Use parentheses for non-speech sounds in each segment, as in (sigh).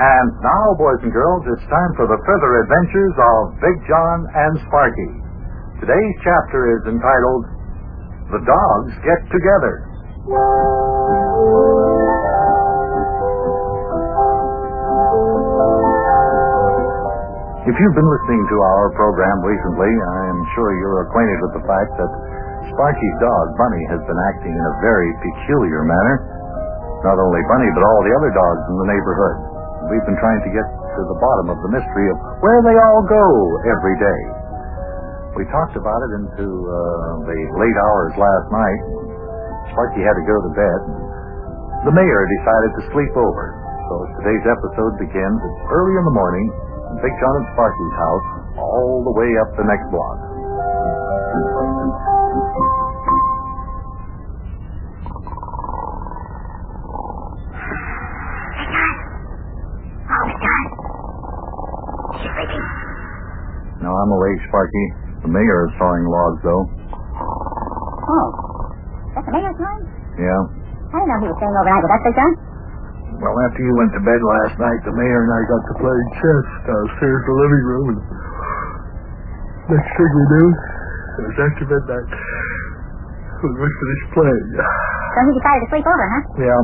And now, boys and girls, it's time for the further adventures of Big John and Sparky. Today's chapter is entitled The Dogs Get Together. If you've been listening to our program recently, I am sure you're acquainted with the fact that Sparky's dog, Bunny, has been acting in a very peculiar manner. Not only Bunny, but all the other dogs in the neighborhood. We've been trying to get to the bottom of the mystery of where they all go every day. We talked about it into uh, the late hours last night. Sparky had to go to bed. The mayor decided to sleep over. So today's episode begins early in the morning in Big John and Sparky's house, all the way up the next block. I'm awake, Sparky. The mayor is sawing logs, though. Oh. That's the mayor's time? Yeah. I didn't know he was staying overnight with us, Big John. Well, after you went to bed last night, the mayor and I got to play chess downstairs in the living room. And next thing we knew, it was after midnight. We went for this play. So he decided to sleep over, huh? Yeah.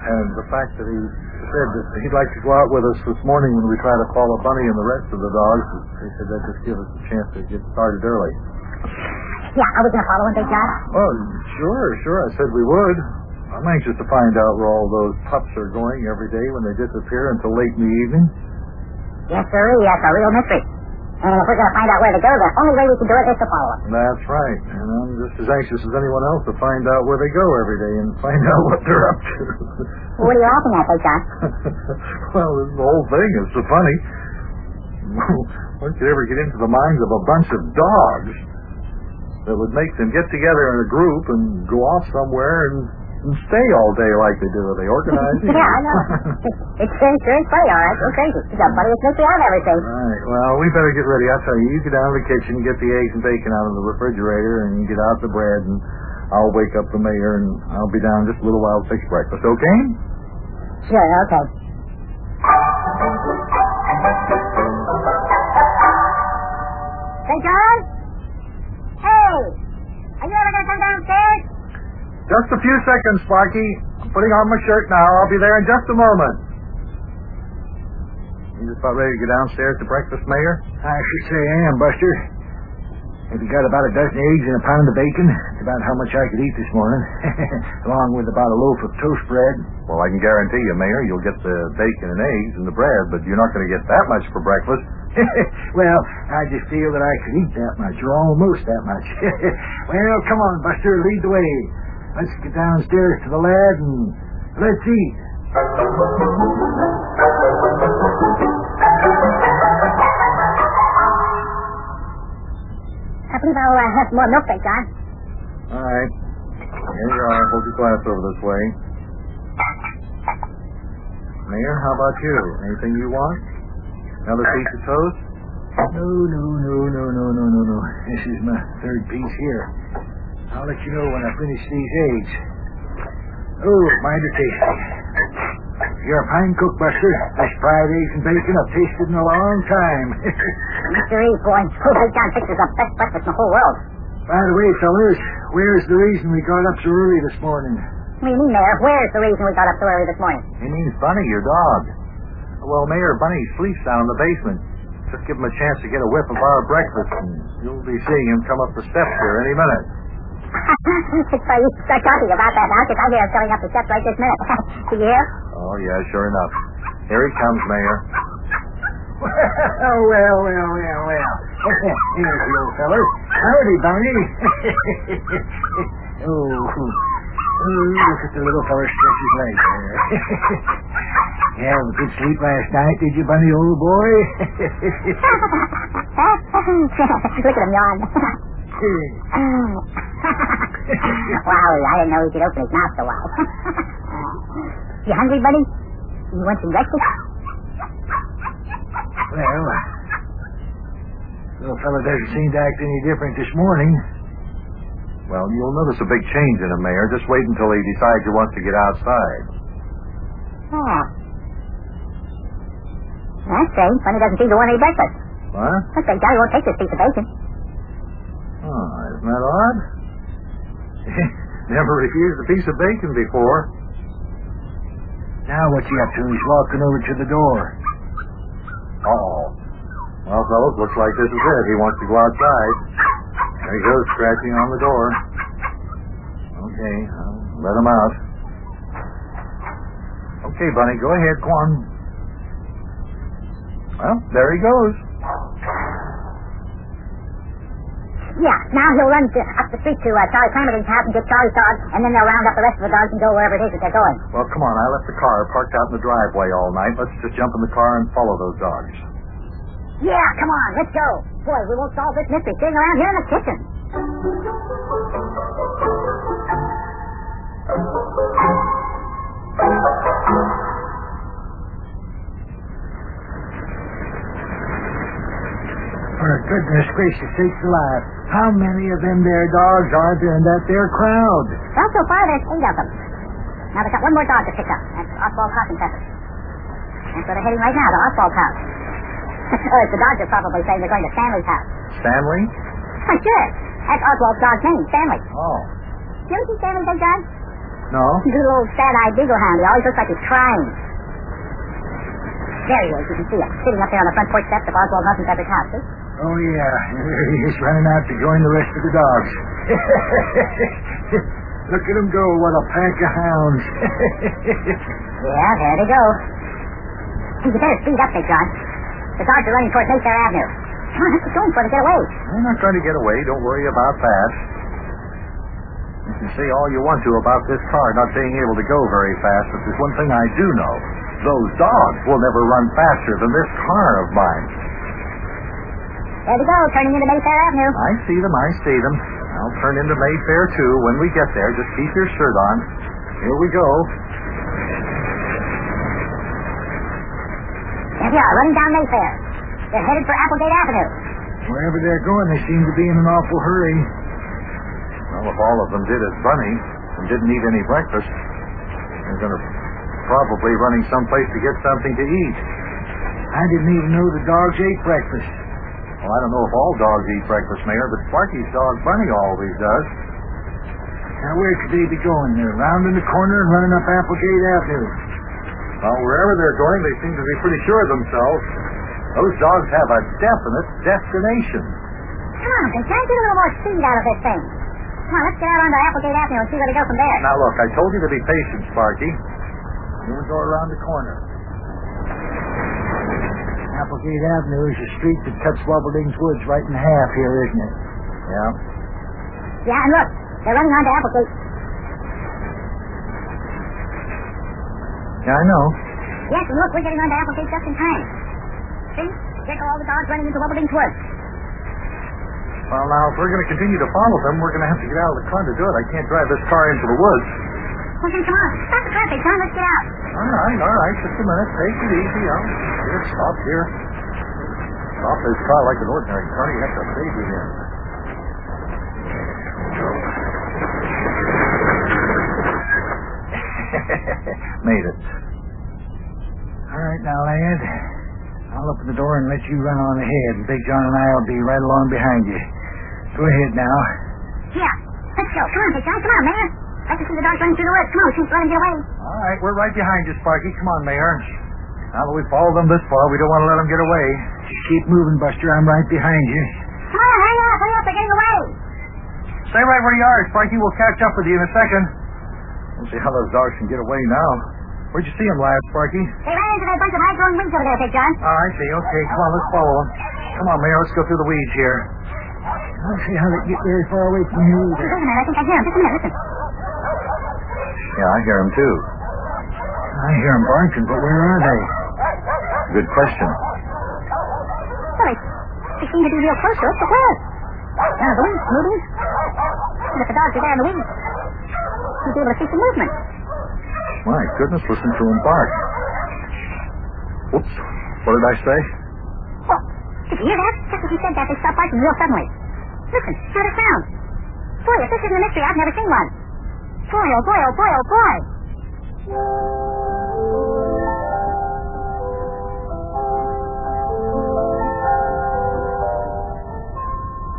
And the fact that he said that he'd like to go out with us this morning when we try to follow Bunny and the rest of the dogs, he said that'd just give us a chance to get started early. Yeah, are we going to follow him, Big John? Oh, sure, sure. I said we would. I'm anxious to find out where all those pups are going every day when they disappear until late in the evening. Yes, sir. That's a real mystery. And if we're going to find out where they go, the only way we can do it is to follow them. That's right. And I'm just as anxious as anyone else to find out where they go every day and find out what they're up to. What are you laughing at, Big John? (laughs) well, the whole thing is so funny. (laughs) One could ever get into the minds of a bunch of dogs that would make them get together in a group and go off somewhere and stay all day like they do. Are they organized? (laughs) yeah, I know. it's sure, sure funny, all right. It's crazy. It's the funniest mystery I've ever seen. Right. Well, we better get ready. I'll tell you, you get down to the kitchen, get the eggs and bacon out of the refrigerator, and get out the bread, and I'll wake up the mayor, and I'll be down just a little while to fix breakfast. Okay? Sure, okay. Just a few seconds, Sparky. I'm putting on my shirt now. I'll be there in just a moment. You just about ready to go downstairs to breakfast, Mayor? I should say I am, Buster. If you got about a dozen eggs and a pound of bacon, it's about how much I could eat this morning, (laughs) along with about a loaf of toast bread. Well, I can guarantee you, Mayor, you'll get the bacon and eggs and the bread, but you're not going to get that much for breakfast. (laughs) well, I just feel that I could eat that much, or almost that much. (laughs) well, come on, Buster, lead the way. Let's get downstairs to the lad and let's eat. I believe I'll uh, have more milk, Big John. All right. Here you are. Hold your glass over this way. Mayor, how about you? Anything you want? Another piece of toast? No, no, no, no, no, no, no, no. This is my third piece here. I'll let you know when I finish these eggs. Oh, mighty tasty. You're a fine cook, Buster. This fried eggs and bacon I've tasted in a long time. Mr. E, boy. Oh, Big John fixes the best breakfast in the whole world. By the way, fellas, where's the reason we got up so early this morning? What do you mean, Mayor? Where's the reason we got up so early this morning? He means Bunny, your dog. Well, Mayor, Bunny sleeps down in the basement. Just give him a chance to get a whiff of our breakfast, and you'll be seeing him come up the steps here any minute. It's funny you start talking about that now, because I hear him coming up the steps right this minute. Do you hear? Oh, yeah, sure enough. Here he comes, Mayor. oh, well, well, well, well. Here's the old feller. Howdy, Bunny. (laughs) oh, oh, look at the little feller stretch his legs there. (laughs) you have a good sleep last night, did you, Bunny, old boy? (laughs) Look at him yawn. Wow, I didn't know he could open his mouth so wide. (laughs) you hungry, buddy? You want some breakfast? well, uh, little fella doesn't seem to act any different this morning. Well, you'll notice a big change in him, Mayor. Just wait until he decides he wants to get outside. Oh, That's strange. Bunny doesn't seem to want any breakfast. What? Looks like Johnny won't take this piece of bacon. Oh, isn't that odd? (laughs) Never refused a piece of bacon before. Now what's he up to? He's walking over to the door. Oh. Well, fellas, looks like this is it. He wants to go outside. There he goes, scratching on the door. Okay, I'll let him out. Okay, Bunny, go ahead. On. Well, there he goes. Yeah, now he'll run to, up the street to uh, Charlie Clamerton's house and get Charlie's dog, and then they'll round up the rest of the dogs and go wherever it is that they're going. Well, come on. I left the car parked out in the driveway all night. Let's just jump in the car and follow those dogs. Yeah, come on, let's go. Boy, we won't solve this mystery sitting around here in the kitchen. For goodness gracious sakes alive, how many of them there dogs are there in that there crowd? Well, so far there's eight of them. Now they've got one more dog to pick up. That's Oswald Cottonpepper. That's where they're heading right now, to Oswald's house. (laughs) Oh, or as the dogs are probably saying, they're going to Stanley's house. Stanley? Why, sure. That's Oswald's dog's name, Stanley. Oh. You ever see Stanley, Big John? No? He's a little old sad-eyed beagle hound. He always looks like he's crying. There he is. You can see him sitting up there on the front porch steps of Oswald Cottonpepper's house. See? Oh, yeah. (laughs) He's running out to join the rest of the dogs. (laughs) Look at him go. What a pack of hounds. (laughs) Yeah, there they go. You better speed up, Big John. The dogs are running towards Mayfair Avenue. Come on, let's get going before they get away. I'm not trying to get away. Don't worry about that. You can say all you want to about this car not being able to go very fast, but there's one thing I do know. Those dogs will never run faster than this car of mine. There they go, turning into Mayfair Avenue. I see them. I see them. I'll turn into Mayfair, too, when we get there. Just keep your shirt on. Here we go. There they are, running down Mayfair. They're headed for Applegate Avenue. Wherever they're going, they seem to be in an awful hurry. Well, if all of them did as Bunny and didn't eat any breakfast, they're going to probably running someplace to get something to eat. I didn't even know the dogs ate breakfast. Well, I don't know if all dogs eat breakfast, Mayor, but Sparky's dog Bunny always does. Now, where could they be going? They're rounding the corner and running up Applegate Avenue. Well, wherever they're going, they seem to be pretty sure of themselves. Those dogs have a definite destination. Come on, Big John, get a little more speed out of this thing. Come on, let's get out onto Applegate Avenue and see where they go from there. Now, look, I told you to be patient, Sparky. Here we go around the corner. Applegate Avenue is a street that cuts Wobbleding's Woods right in half here, isn't it? Yeah. Yeah, and look, they're running onto Applegate. Yeah, I know. Yes, and look, we're getting onto Applegate just in time. See? There go all the dogs running into Wobbleding's Woods. Well, now, if we're going to continue to follow them, we're going to have to get out of the car to do it. I can't drive this car into the woods. Well, then come on. Stop the traffic, John. Let's get out. All right, all right. Just a minute. Take it easy. I'll here, stop here. Stop this car like an ordinary car. You have to save it in. (laughs) Made it. All right, now, lad. I'll open the door and let you run on ahead. and Big John and I will be right along behind you. Go ahead now. Yeah, let's go. Come on, Big John. Come on, man. Like can see the dogs running through the woods. Come on, we can't let them get away. All right, we're right behind you, Sparky. Come on, Mayor. Now that we've followed them this far, we don't want to let them get away. Just keep moving, Buster. I'm right behind you. Come on, hurry up. Hurry up. They're getting away. Stay right where you are, Sparky. We'll catch up with you in a second. We'll see how those dogs can get away now. Where'd you see them last, Sparky? They ran into that bunch of high-grown weeds over there, Big John. Oh, I see. Okay, come on, let's follow them. Come on, Mayor, let's go through the weeds here. I don't see how they get very far away from you Wait a minute. I think I hear him. Just a minute. Listen. Yeah, I hear them too. I hear them barking, but where are they? Good question. Well, they, they seem to be real close to us, but where? Now, the wind's moving. And if the dogs are there in the weeds, You'll be able to see some movement. My goodness, listen to them bark. Whoops. What did I say? Well, did you hear that? Just as he said that, they stopped barking real suddenly. Listen, not a sound. Boy, if this isn't a mystery, I've never seen one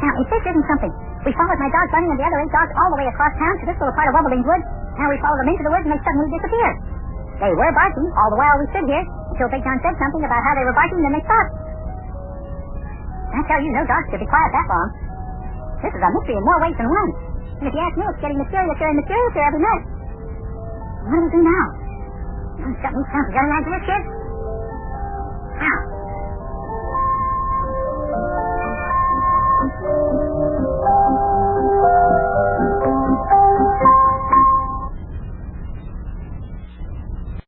now if this isn't something, we followed my dog Bunny and the other eight dogs all the way across town to this little part of Wobbling Wood. Now we followed them into the woods and they suddenly disappeared. They were barking all the while we stood here until Big John said something about how they were barking, then they stopped. I tell you, no dogs could be quiet that long. This is a mystery in more ways than one. If you ask me, it's getting mysteriouser and mysteriouser every night. What do we do now? You got me some ideas, kid? How?